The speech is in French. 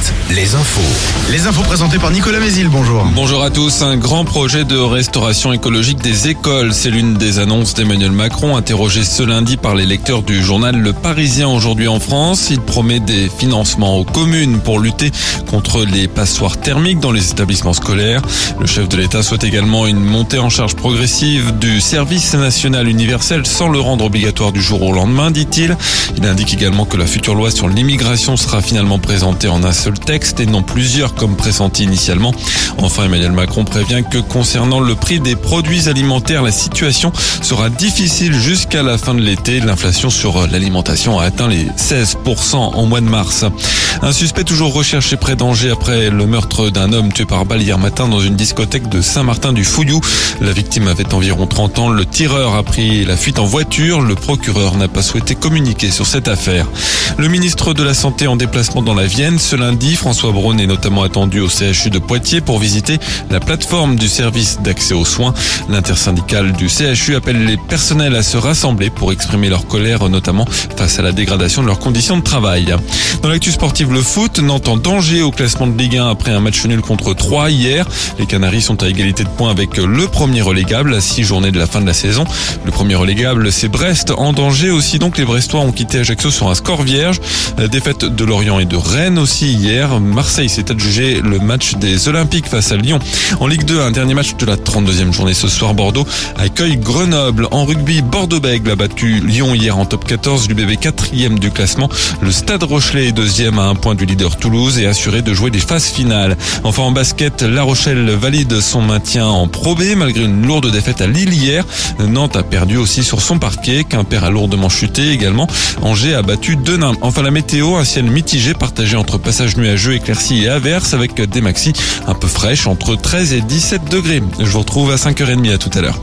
Night. Les infos. Les infos présentées par Nicolas Mézil, bonjour. Bonjour à tous. Un grand projet de restauration écologique des écoles. C'est l'une des annonces d'Emmanuel Macron, interrogé ce lundi par les lecteurs du journal Le Parisien aujourd'hui en France. Il promet des financements aux communes pour lutter contre les passoires thermiques dans les établissements scolaires. Le chef de l'État souhaite également une montée en charge progressive du service national universel sans le rendre obligatoire du jour au lendemain, dit-il. Il indique également que la future loi sur l'immigration sera finalement présentée en un seul texte et non plusieurs comme pressenti initialement. Enfin, Emmanuel Macron prévient que concernant le prix des produits alimentaires, la situation sera difficile jusqu'à la fin de l'été. L'inflation sur l'alimentation a atteint les 16% en mois de mars. Un suspect toujours recherché près d'Angers après le meurtre d'un homme tué par balle hier matin dans une discothèque de Saint-Martin-du-Fouillou. La victime avait environ 30 ans. Le tireur a pris la fuite en voiture. Le procureur n'a pas souhaité communiquer sur cette affaire. Le ministre de la Santé en déplacement dans la Vienne ce lundi, Braun est notamment attendu au CHU de Poitiers pour visiter la plateforme du service d'accès aux soins. L'intersyndicale du CHU appelle les personnels à se rassembler pour exprimer leur colère, notamment face à la dégradation de leurs conditions de travail. Dans l'actu sportive, le foot, Nantes en danger au classement de Ligue 1 après un match nul contre 3 hier. Les Canaries sont à égalité de points avec le premier relégable à 6 journées de la fin de la saison. Le premier relégable, c'est Brest en danger aussi. Donc les Brestois ont quitté Ajaccio sur un score vierge. La défaite de Lorient et de Rennes aussi hier. Marseille s'est adjugé le match des Olympiques face à Lyon. En Ligue 2, un dernier match de la 32e journée ce soir. Bordeaux accueille Grenoble. En rugby, Bordeaux-Bègles a battu Lyon hier en top 14. L'UBB 4e du classement. Le Stade Rochelet est deuxième à un point du leader Toulouse et assuré de jouer les phases finales. Enfin en basket, La Rochelle valide son maintien en Pro B malgré une lourde défaite à Lille hier. Nantes a perdu aussi sur son parquet. Quimper a lourdement chuté également. Angers a battu Denain. Enfin la météo, un ciel mitigé partagé entre passage nuageux, éclaircies et averses avec des maxis un peu fraîches entre 13 et 17 degrés. Je vous retrouve à 5h30 à tout à l'heure.